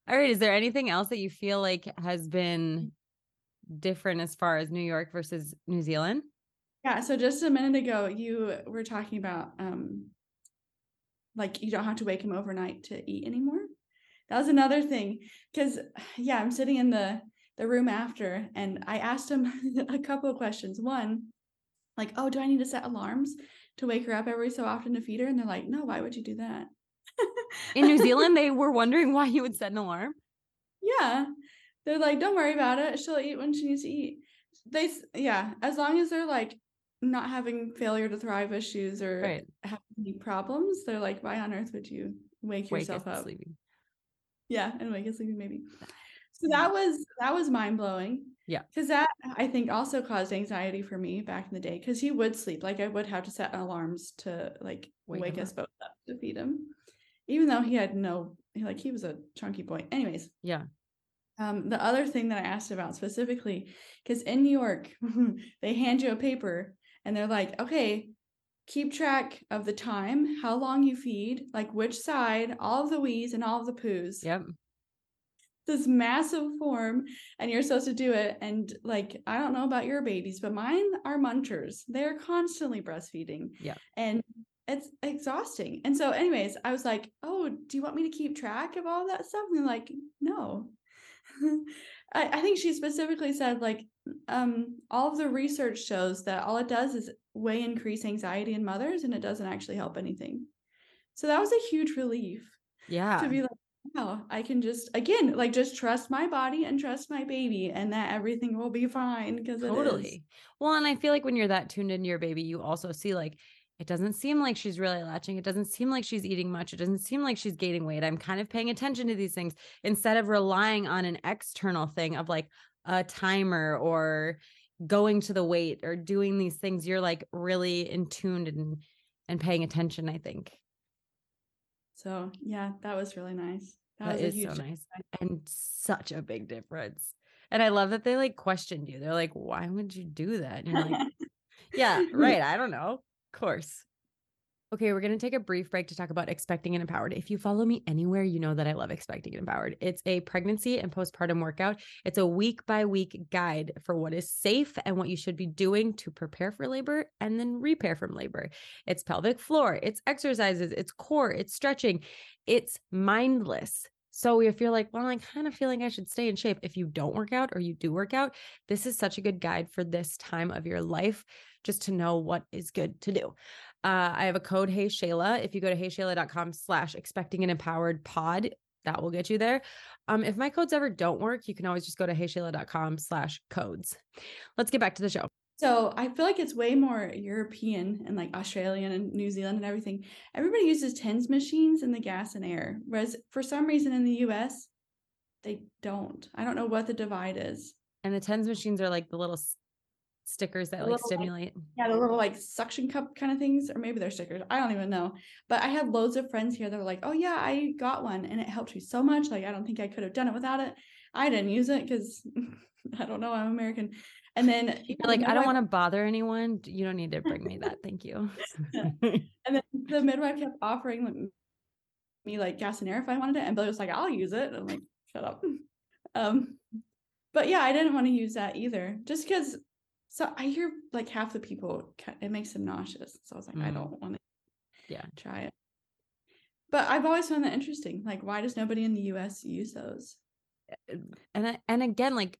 All right. Is there anything else that you feel like has been different as far as New York versus New Zealand? Yeah. So just a minute ago, you were talking about um, like you don't have to wake him overnight to eat anymore. That was another thing because yeah, I'm sitting in the the room after, and I asked him a couple of questions. One, like, oh, do I need to set alarms to wake her up every so often to feed her? And they're like, no, why would you do that? In New Zealand, they were wondering why you would set an alarm. Yeah. They're like, don't worry about it. She'll eat when she needs to eat. They, yeah, as long as they're like not having failure to thrive issues or Right. have any problems, they're like, why on earth would you wake, Wake yourself up? sleeping. Yeah, and wake us sleeping maybe. So that was that was mind blowing. Yeah. Because that I think also caused anxiety for me back in the day. Because he would sleep. Like I would have to set alarms to like Wake wake, us both up to feed him. Even though he had no like he was a chunky boy. Anyways, Yeah. um, the other thing that I asked about specifically, because in New York, they hand you a paper and they're like, okay, keep track of the time, how long you feed, like which side, all of the wees and all of the poos. Yep. This massive form, and you're supposed to do it. And like, I don't know about your babies, but mine are munchers. They're constantly breastfeeding. Yeah. And it's exhausting. And so, anyways, I was like, oh, do you want me to keep track of all that stuff? And like, no. I, I think she specifically said like um all of the research shows that all it does is way increase anxiety in mothers and it doesn't actually help anything. So that was a huge relief Yeah. to be like, wow, I can just again like just trust my body and trust my baby and that everything will be fine because Totally. Well, and I feel like when you're that tuned into your baby, you also see like it doesn't seem like she's really latching. It doesn't seem like she's eating much. It doesn't seem like she's gaining weight. I'm kind of paying attention to these things instead of relying on an external thing of like a timer or going to the weight or doing these things. You're like really in tuned and and paying attention, I think. So yeah, that was really nice. That, That was a huge so nice and such a big difference. And I love that they like questioned you. They're like, why would you do that? And you're like, yeah, right. I don't know. Of course. Okay, we're going to take a brief break to talk about Expecting and Empowered. If you follow me anywhere, you know that I love Expecting and Empowered. It's a pregnancy and postpartum workout. It's a week by week guide for what is safe and what you should be doing to prepare for labor and then repair from labor. It's pelvic floor, it's exercises, it's core, it's stretching, it's mindless. So if you're like, well, I'm kind of feeling I should stay in shape. If you don't work out or you do work out, this is such a good guide for this time of your life, just to know what is good to do. Uh, I have a code, Hey Shayla. If you go to heyshayla.com slash expecting an empowered pod, that will get you there. Um, if my codes ever don't work, you can always just go to heyshayla.com slash codes. Let's get back to the show. So I feel like it's way more European and like Australian and New Zealand and everything. Everybody uses tens machines in the gas and air, whereas for some reason in the US, they don't. I don't know what the divide is. And the tens machines are like the little stickers that The like little, like, stimulate. Yeah, the little like suction cup kind of things, or maybe they're stickers. I don't even know. But I had loads of friends here that were like, "Oh yeah, I got one, and it helped me so much. Like I don't think I could have done it without it. I didn't use it because I don't know. I'm American." And then like, I don't want to bother anyone. You don't need to bring me that. Thank you. And then the midwife kept offering me like gas and air if I wanted it, and Billy was like, "I'll use it." And I'm like, "Shut up." Um, but yeah, I didn't want to use that either, just because. So I hear like half the people, it makes them nauseous. So I was like, I Mm. don't want to. Yeah. try it. But I've always found that interesting. Like, why does nobody in the U.S. use those? and and again like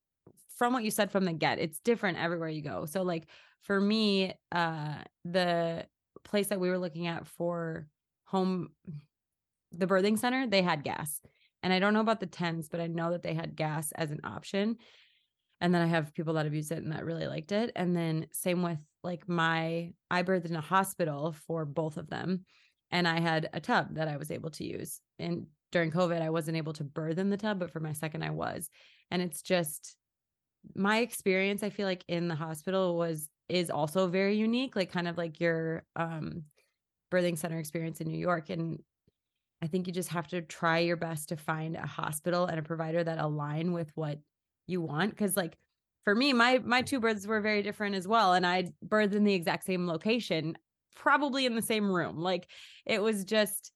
from what you said from the get it's different everywhere you go so like for me uh the place that we were looking at for home the birthing center they had gas and i don't know about the tens but i know that they had gas as an option and then i have people that have used it and that really liked it and then same with like my i birthed in a hospital for both of them and i had a tub that i was able to use and during covid i wasn't able to birth in the tub but for my second i was and it's just my experience i feel like in the hospital was is also very unique like kind of like your um birthing center experience in new york and I think you just have to try your best to find a hospital and a provider that align with what you want. Cause like for me, my my two births were very different as well. And I birthed in the exact same location, probably in the same room. Like it was just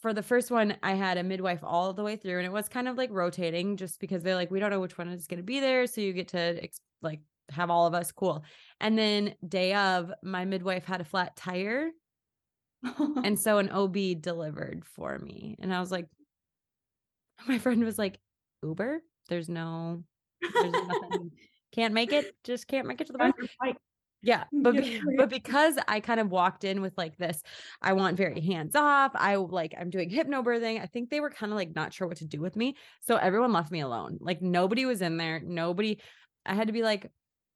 for the first one, I had a midwife all the way through, and it was kind of like rotating just because they're like, we don't know which one is going to be there. So you get to like have all of us cool. And then day of, my midwife had a flat tire. and so an OB delivered for me. And I was like, my friend was like, Uber? There's no, there's nothing. can't make it. Just can't make it to the bar. Yeah, but be, but because I kind of walked in with like this, I want very hands off. I like I'm doing hypnobirthing. I think they were kind of like not sure what to do with me, so everyone left me alone. Like nobody was in there. Nobody. I had to be like,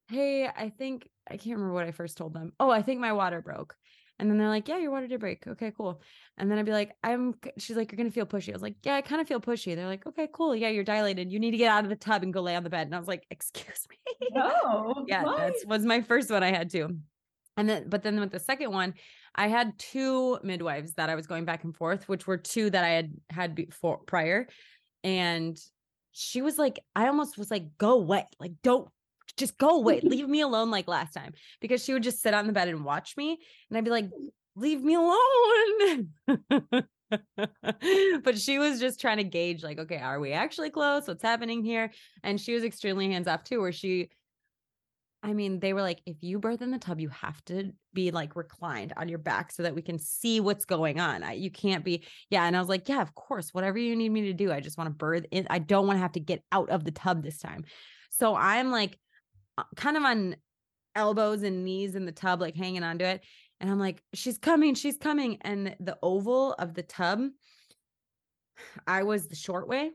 hey, I think I can't remember what I first told them. Oh, I think my water broke. And then they're like, yeah, your water did break. Okay, cool. And then I'd be like, I'm, she's like, you're going to feel pushy. I was like, yeah, I kind of feel pushy. They're like, okay, cool. Yeah, you're dilated. You need to get out of the tub and go lay on the bed. And I was like, excuse me. No. yeah, that was my first one I had to. And then, but then with the second one, I had two midwives that I was going back and forth, which were two that I had had before prior. And she was like, I almost was like, go away. Like, don't just go away. Leave me alone like last time. Because she would just sit on the bed and watch me. And I'd be like, mm. leave me alone. but she was just trying to gauge, like, okay, are we actually close? What's happening here? And she was extremely hands off too, where she, I mean, they were like, if you birth in the tub, you have to be like reclined on your back so that we can see what's going on. I, you can't be, yeah. And I was like, yeah, of course, whatever you need me to do. I just want to birth in. I don't want to have to get out of the tub this time. So I'm like, Uh, kind of on elbows and knees in the tub, like hanging onto it. And I'm like, she's coming, she's coming. And the oval of the tub, I was the short way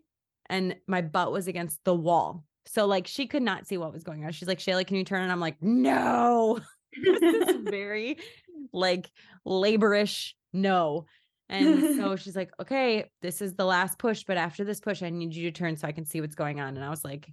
and my butt was against the wall. So like she could not see what was going on. She's like, Shayla, can you turn? And I'm like, no. this is very like laborish no. And so she's like, okay, this is the last push, but after this push, I need you to turn so I can see what's going on. And I was like,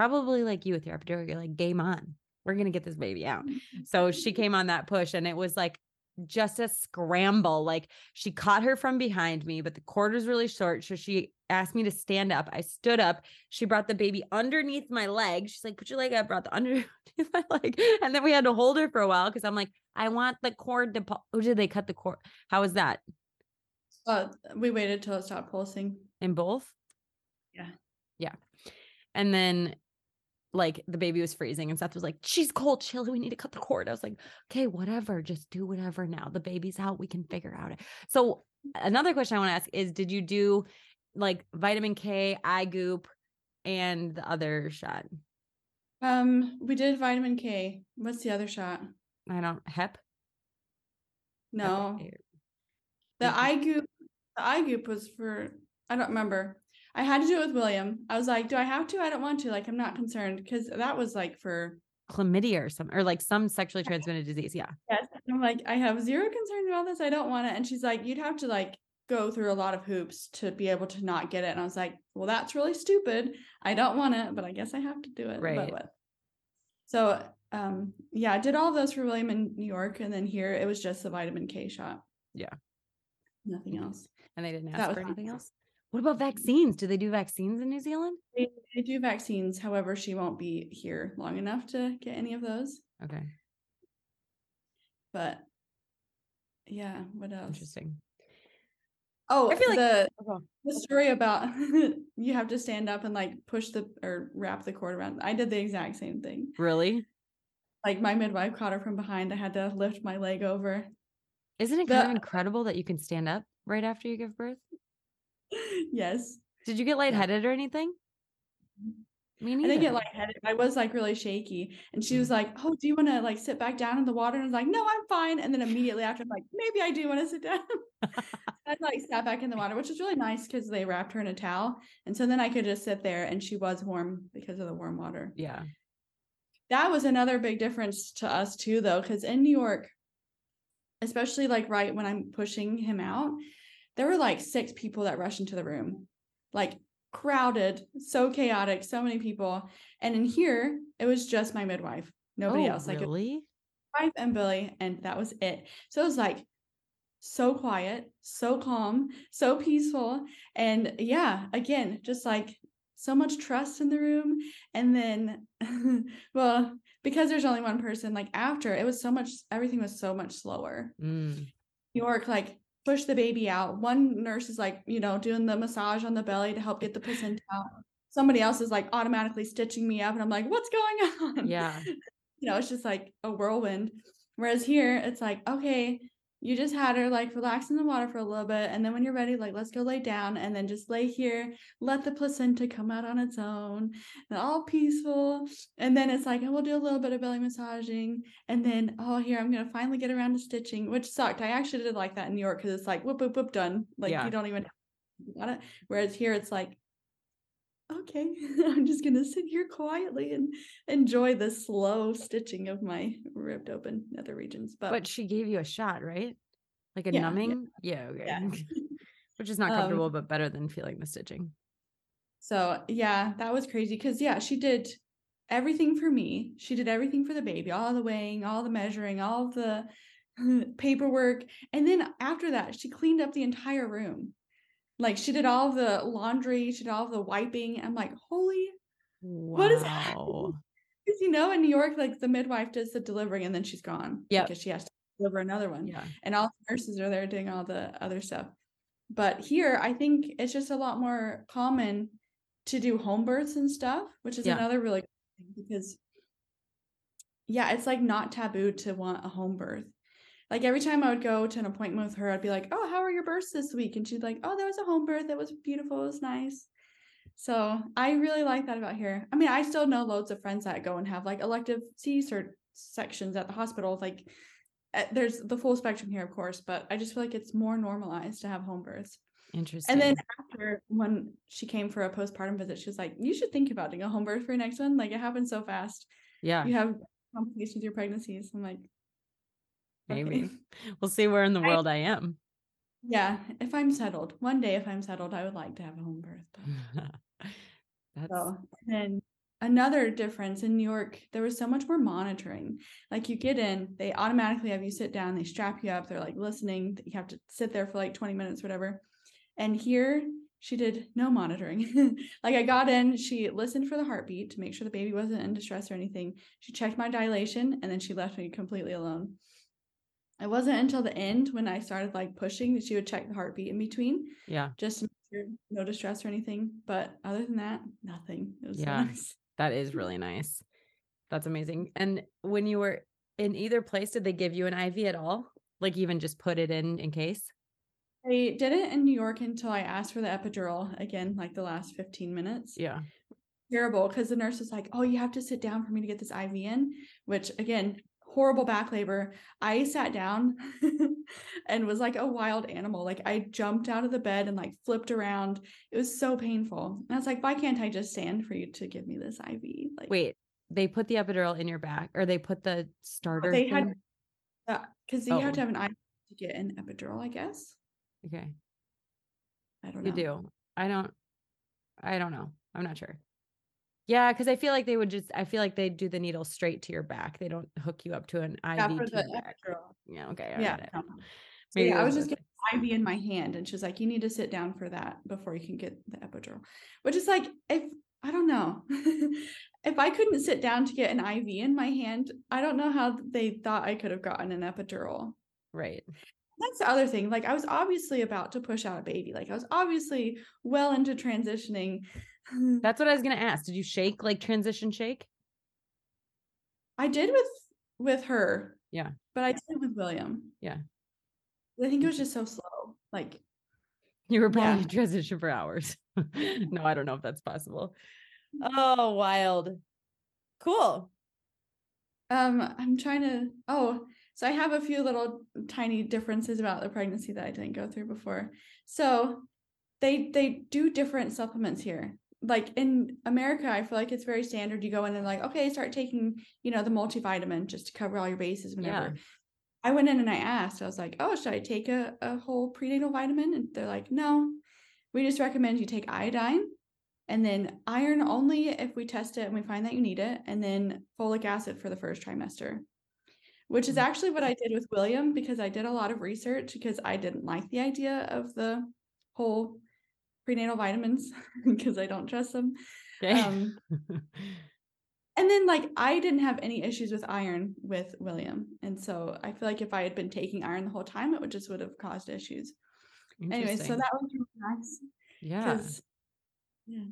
probably like you with your epidural, you're like, game on. We're going to get this baby out. So she came on that push and it was like just a scramble. Like she caught her from behind me, but the cord was really short. So she asked me to stand up. I stood up. She brought the baby underneath my leg. She's like, put your leg up, brought the underneath my leg. And then we had to hold her for a while because I'm like, I want the cord to, pull. oh, did they cut the cord? How was that? Uh, we waited till it stopped pulsing. In both? Yeah. Yeah. And then like the baby was freezing and Seth was like, She's cold, chill. We need to cut the cord. I was like, Okay, whatever. Just do whatever now. The baby's out. We can figure out it. So another question I want to ask is did you do like vitamin K, eye goop, and the other shot? Um, we did vitamin K. What's the other shot? I don't hep. No. The eye goop the eye goop was for I don't remember. I had to do it with William. I was like, do I have to? I don't want to. Like, I'm not concerned because that was like for chlamydia or some or like some sexually transmitted disease. Yeah. Yes. I'm like, I have zero concern about this. I don't want it. And she's like, you'd have to like go through a lot of hoops to be able to not get it. And I was like, well, that's really stupid. I don't want it, but I guess I have to do it. Right. So um yeah, I did all of those for William in New York. And then here it was just the vitamin K shot. Yeah. Nothing else. And they didn't ask for anything else? What about vaccines? Do they do vaccines in New Zealand? They, they do vaccines. However, she won't be here long enough to get any of those. Okay. But yeah, what else? Interesting. Oh, I feel like the, oh, the story about you have to stand up and like push the or wrap the cord around. I did the exact same thing. Really? Like my midwife caught her from behind. I had to lift my leg over. Isn't it kind of incredible that you can stand up right after you give birth? yes. Did you get lightheaded or anything? Me neither. I didn't get lightheaded. I was like really shaky. And she was mm. like, Oh, do you want to like sit back down in the water? And I was like, No, I'm fine. And then immediately after, I'm like, Maybe I do want to sit down. I like sat back in the water, which was really nice because they wrapped her in a towel. And so then I could just sit there and she was warm because of the warm water. Yeah. That was another big difference to us too, though, because in New York, especially like right when I'm pushing him out, there were like six people that rushed into the room, like crowded, so chaotic, so many people. And in here, it was just my midwife, nobody oh, else. Like really? wife and Billy, and that was it. So it was like so quiet, so calm, so peaceful. And yeah, again, just like so much trust in the room. And then, well, because there's only one person, like after it was so much, everything was so much slower. Mm. New York, like push the baby out. One nurse is like, you know, doing the massage on the belly to help get the placenta out. Somebody else is like automatically stitching me up. And I'm like, what's going on? Yeah. you know, it's just like a whirlwind. Whereas here, it's like, okay, you just had her like relax in the water for a little bit and then when you're ready like let's go lay down and then just lay here let the placenta come out on its own and all peaceful and then it's like we'll do a little bit of belly massaging and then oh here i'm gonna finally get around to stitching which sucked i actually did like that in new york because it's like whoop whoop whoop done like yeah. you don't even got it whereas here it's like okay, I'm just gonna sit here quietly and enjoy the slow stitching of my ripped open nether regions. But but she gave you a shot, right? Like a yeah, numbing? Yeah, yeah okay. Yeah. Which is not comfortable, um, but better than feeling the stitching. So yeah, that was crazy because yeah, she did everything for me. She did everything for the baby, all the weighing, all the measuring, all the paperwork. And then after that, she cleaned up the entire room. Like she did all the laundry, she did all the wiping. I'm like, holy, wow. what is that? Because you know, in New York, like the midwife does the delivering and then she's gone. Yeah, because she has to deliver another one. Yeah, and all the nurses are there doing all the other stuff. But here, I think it's just a lot more common to do home births and stuff, which is yeah. another really because yeah, it's like not taboo to want a home birth like every time I would go to an appointment with her, I'd be like, "Oh, how are your births this week?" And she'd be like, "Oh, there was a home birth. It was beautiful. It was nice." So I really like that about here. I mean, I still know loads of friends that go and have like elective C cert sections at the hospital. Like, eh, there's the full spectrum here, of course, but I just feel like it's more normalized to have home births. Interesting. And then after when she came for a postpartum visit, she was like, "You should think about doing a home birth for your next one. Like, it happens so fast. Yeah, you have complications with your pregnancies." I'm like, Maybe. Okay. We'll see where in the world I, I, am. Yeah. If I'm settled, one day if I'm settled, I would like to have a home birth. That's so, and another difference in New York, there was so much more monitoring. Like you get in, they automatically have you sit down, they strap you up, they're like listening. You have to sit there for like 20 minutes, whatever. And here she did no monitoring. like I got in, she listened for the heartbeat to make sure the baby wasn't in distress or anything. She checked my dilation and then she left me completely alone. It wasn't until the end when I started like pushing that she would check the heartbeat in between. Yeah. Just sure no distress or anything. But other than that, nothing. It was yeah, nice. That is really nice. That's amazing. And when you were in either place, did they give you an IV at all? Like even just put it in in case? I didn't in New York until I asked for the epidural again, like the last 15 minutes. Yeah. Terrible because the nurse was like, Oh, you have to sit down for me to get this IV in, which again, horrible back labor. I sat down and was like a wild animal. Like I jumped out of the bed and like flipped around. It was so painful. And I was like, why can't I just stand for you to give me this IV? Like wait, they put the epidural in your back or they put the starter. They thing? had because you oh. have to have an IV to get an epidural, I guess. Okay. I don't know. You do. I don't I don't know. I'm not sure. Yeah, because I feel like they would just. I feel like they do the needle straight to your back. They don't hook you up to an IV. Yeah, for the Yeah. Okay. I yeah. So yeah, I was just getting IV in my hand, and she's like, "You need to sit down for that before you can get the epidural." Which is like, if I don't know, if I couldn't sit down to get an IV in my hand, I don't know how they thought I could have gotten an epidural. Right. That's the other thing. Like, I was obviously about to push out a baby. Like, I was obviously well into transitioning That's what I was gonna ask. Did you shake like transition shake? I did with with her. Yeah. But I did with William. Yeah. I think it was just so slow. Like you were probably yeah. transition for hours. no, I don't know if that's possible. Oh, wild. Cool. Um, I'm trying to oh, so I have a few little tiny differences about the pregnancy that I didn't go through before. So they they do different supplements here like in America, I feel like it's very standard. You go in and like, okay, start taking, you know, the multivitamin just to cover all your bases whenever. Yeah. I went in and I asked, I was like, oh, should I take a, a whole prenatal vitamin? And they're like, no, we just recommend you take iodine and then iron only if we test it and we find that you need it, and then folic acid for the first trimester. which is mm. actually what I did with William because I did a lot of research because I didn't like the idea of the whole prenatal vitamins because I don't trust them. Okay. Um, and then like I didn't have any issues with iron with William. And so I feel like if I had been taking iron the whole time, it would just would have caused issues. Anyway, so that was really nice. yeah. Yeah.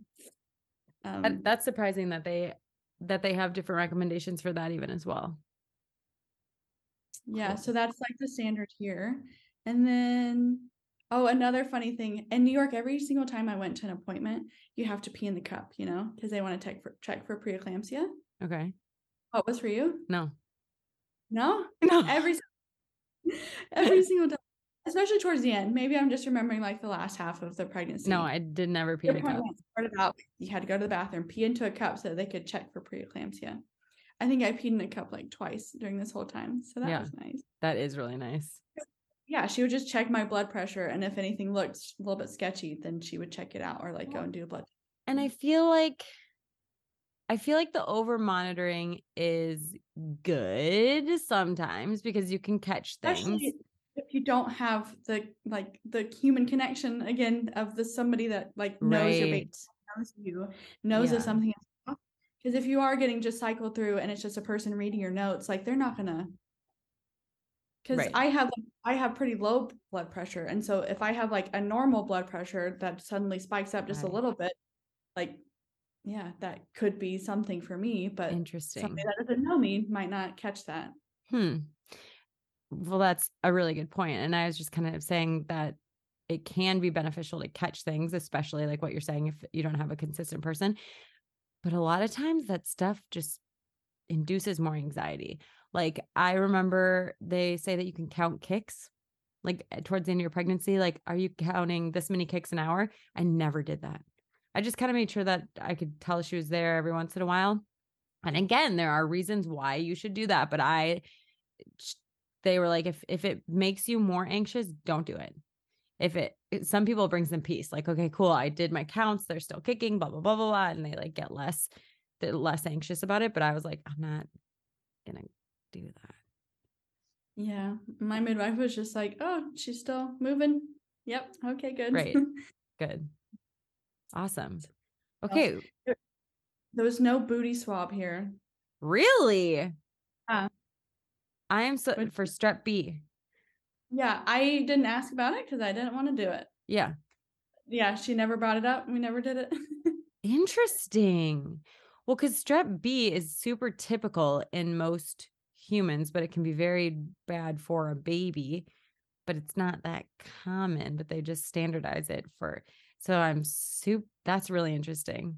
Um, That- that's surprising that they that they have different recommendations for that even as well. Yeah, Cool. so that's like the standard here. And then, oh, another funny thing in New York, every single time I went to an appointment, you have to pee in the cup, you know, because they want to check for check for preeclampsia. Okay. What was for you? No. No, No. every every single time, especially towards the end. Maybe I'm just remembering like the last half of the pregnancy. no, I did never pee in a cup. appointment started out. You had to go to the bathroom, pee into a cup so they could check for preeclampsia. I think I peed in a cup like twice during this whole time, so that Yeah. was nice. That is really nice. Yeah, she would just check my blood pressure, and if anything looked a little bit sketchy, then she would check it out or like go and do a blood. And I feel like I feel like the over monitoring is good sometimes because you can catch things. Especially if you don't have the like the human connection again of the somebody that like knows your baby, knows you, knows Yeah. if something is off. Because if you are getting just cycled through and it's just a person reading your notes, like they're not gonna. Because Right. I have I have pretty low blood pressure, and so if I have like a normal blood pressure that suddenly spikes up just a little bit, like yeah, that could be something for me. But Interesting. somebody that doesn't know me might not catch that. Hmm. Well, that's a really good. And I was just kind of saying that it can be beneficial to catch things, especially like what you're saying if you don't have a consistent person. But a lot of times that stuff just induces more anxiety. Like I remember they say that you can count kicks like eh, towards the end of your pregnancy. Like, are you counting this many kicks an hour? I never did that. I just kind of made sure that I could tell she was there every once in a while. And again, there are reasons why you should do that, but I they were like if if it makes you more anxious, don't do it. If it, some people brings them peace, like okay, cool, I did my counts, they're still kicking, blah blah blah blah blah, and they like get less less anxious about it. But I was like, I'm not gonna do that. Yeah, my midwife was just like, "Oh, she's still moving." Yep. Okay. Good. Right. Good, awesome. Okay, there was no booty swab here. really? Yeah. I am so for strep B. Yeah, I didn't ask about it because I didn't want to do it. Yeah, Yeah, she never brought it up. We never did it. Interesting. Well, because strep B is super typical in most humans, but it can be very bad for a baby. But it's not that common, but they just standardize it for. So I'm super, that's really interesting.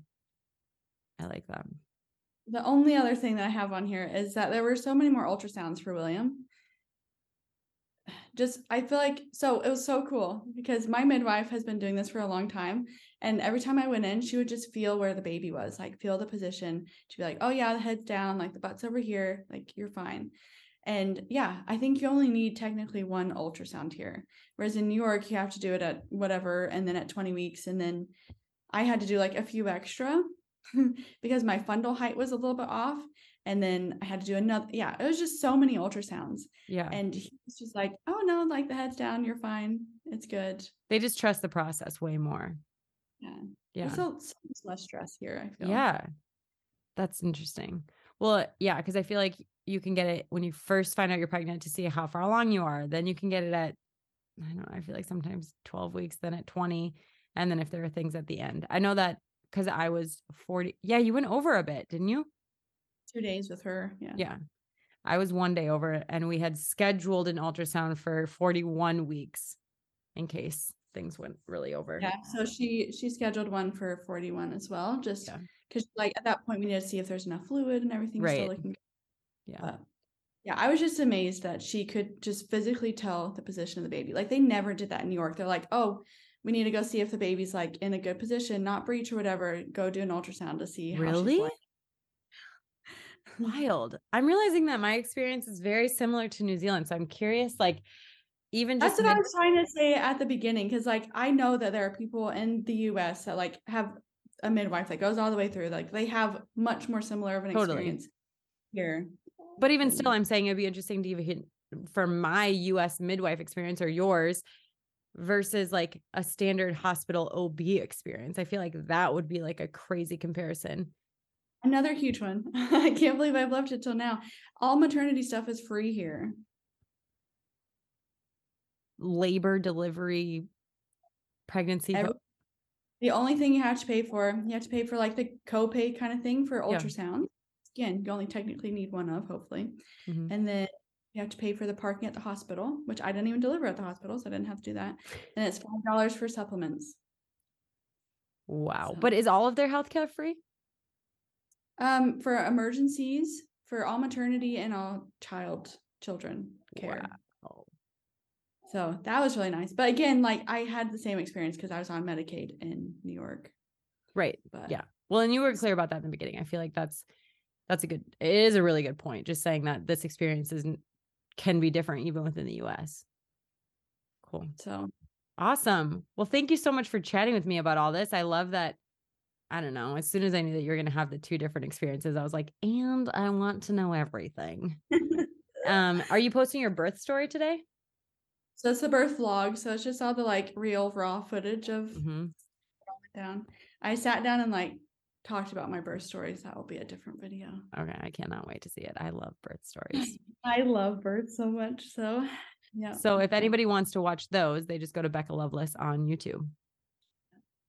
I like that. the only other thing that I have on here is that there were so many more ultrasounds for William. Just, I feel like, so it was so cool because my midwife has been doing this for a long time. And every time I went in, she would just feel where the baby was, like feel the position. She'd be like, oh, yeah, the head's down, like the butt's over here, like you're fine. And yeah, I think you only need technically one ultrasound here. Whereas in New York, you have to do it at whatever, and then at 20 weeks. And then I had to do like a few extra because my fundal height was a little bit off. And then I had to do another. Yeah, it was just so many ultrasounds. Yeah. And he was just like, oh no, like the head's down, you're fine. It's good. They just trust the process way more. Yeah. Yeah. So, so much less stress here, I feel. Yeah. That's interesting. Well, yeah, because I feel like you can get it when you first find out you're pregnant to see how far along you are. Then you can get it at, I don't know, I feel like sometimes 12 weeks, then at 20. And then if there are things at the end, I know that because I was 40. Yeah, you went over a bit, didn't you? Two days with her. Yeah. Yeah. I was one day over and we had scheduled an ultrasound for 41 weeks in case things went really over. Yeah. So she she scheduled one for 41 as well, just Yeah. because like at that point we need to see if there's enough fluid and everything's Right. still looking good. Yeah. But yeah, I was just amazed that she could just physically tell the position of the baby. Like they never did that in New York. They're like, oh, we need to go see if the baby's like in a good position, not breech or whatever. Go do an ultrasound to see. how Really? Wild. I'm realizing that my experience is very similar to New Zealand. So I'm curious, like, even That's just what I was trying to say at the beginning, because like I know that there are people in the U.S. that like have a midwife that goes all the way through. Like they have much more similar of an Totally. experience here. But even still, um, I'm saying it'd be interesting to even for my US midwife experience or yours versus like a standard hospital OB experience. I feel like that would be like a crazy comparison. Another huge one. I can't believe I've left it till now. All maternity stuff is free here. Labor, delivery, pregnancy. Every, the only thing you have to pay for, you have to pay for like the copay kind of thing for ultrasound. Yeah. Again, you only technically need one of, hopefully. Mm-hmm. And then you have to pay for the parking at the hospital, which I didn't even deliver at the hospital, so I didn't have to do that. And it's five dollars for supplements. Wow. So. But is all of their healthcare free? Um, for emergencies, for all maternity and all child children care. So that was really nice. But again, like I had the same experience because I was on Medicaid in New York. Right. But yeah. Well, and you were clear about that in the beginning. I feel like that's that's a good it is a really good point. Just saying that this experience isn't can be different even within the US. Cool. So awesome. Well, thank you so much for chatting with me about all this. I love that. I don't know. As soon as I knew that you were going to have the two different experiences, I was like, and I want to know everything. um, are you posting your birth story today? So it's the birth vlog. So it's just all the like real raw footage of mm-hmm. down. I sat down and like talked about my birth stories. That will be a different video. Okay. I cannot wait to see it. I love birth stories. I love birth so much. So yeah. So if anybody wants to watch those, they just go to Becca Loveless on YouTube.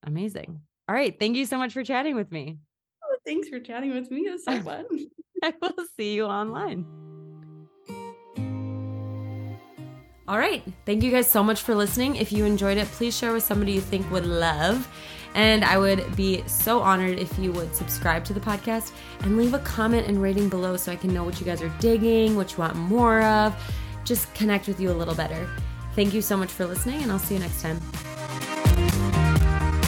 Amazing. All right. Thank you so much for chatting with me. Oh, thanks for chatting with me. It was so fun. I will see you online. All right. Thank you guys so much for listening. If you enjoyed it, please share with somebody you think would love. And I would be so honored if you would subscribe to the podcast and leave a comment and rating below so I can know what you guys are digging, what you want more of, just connect with you a little better. Thank you so much for listening, and I'll see you next time.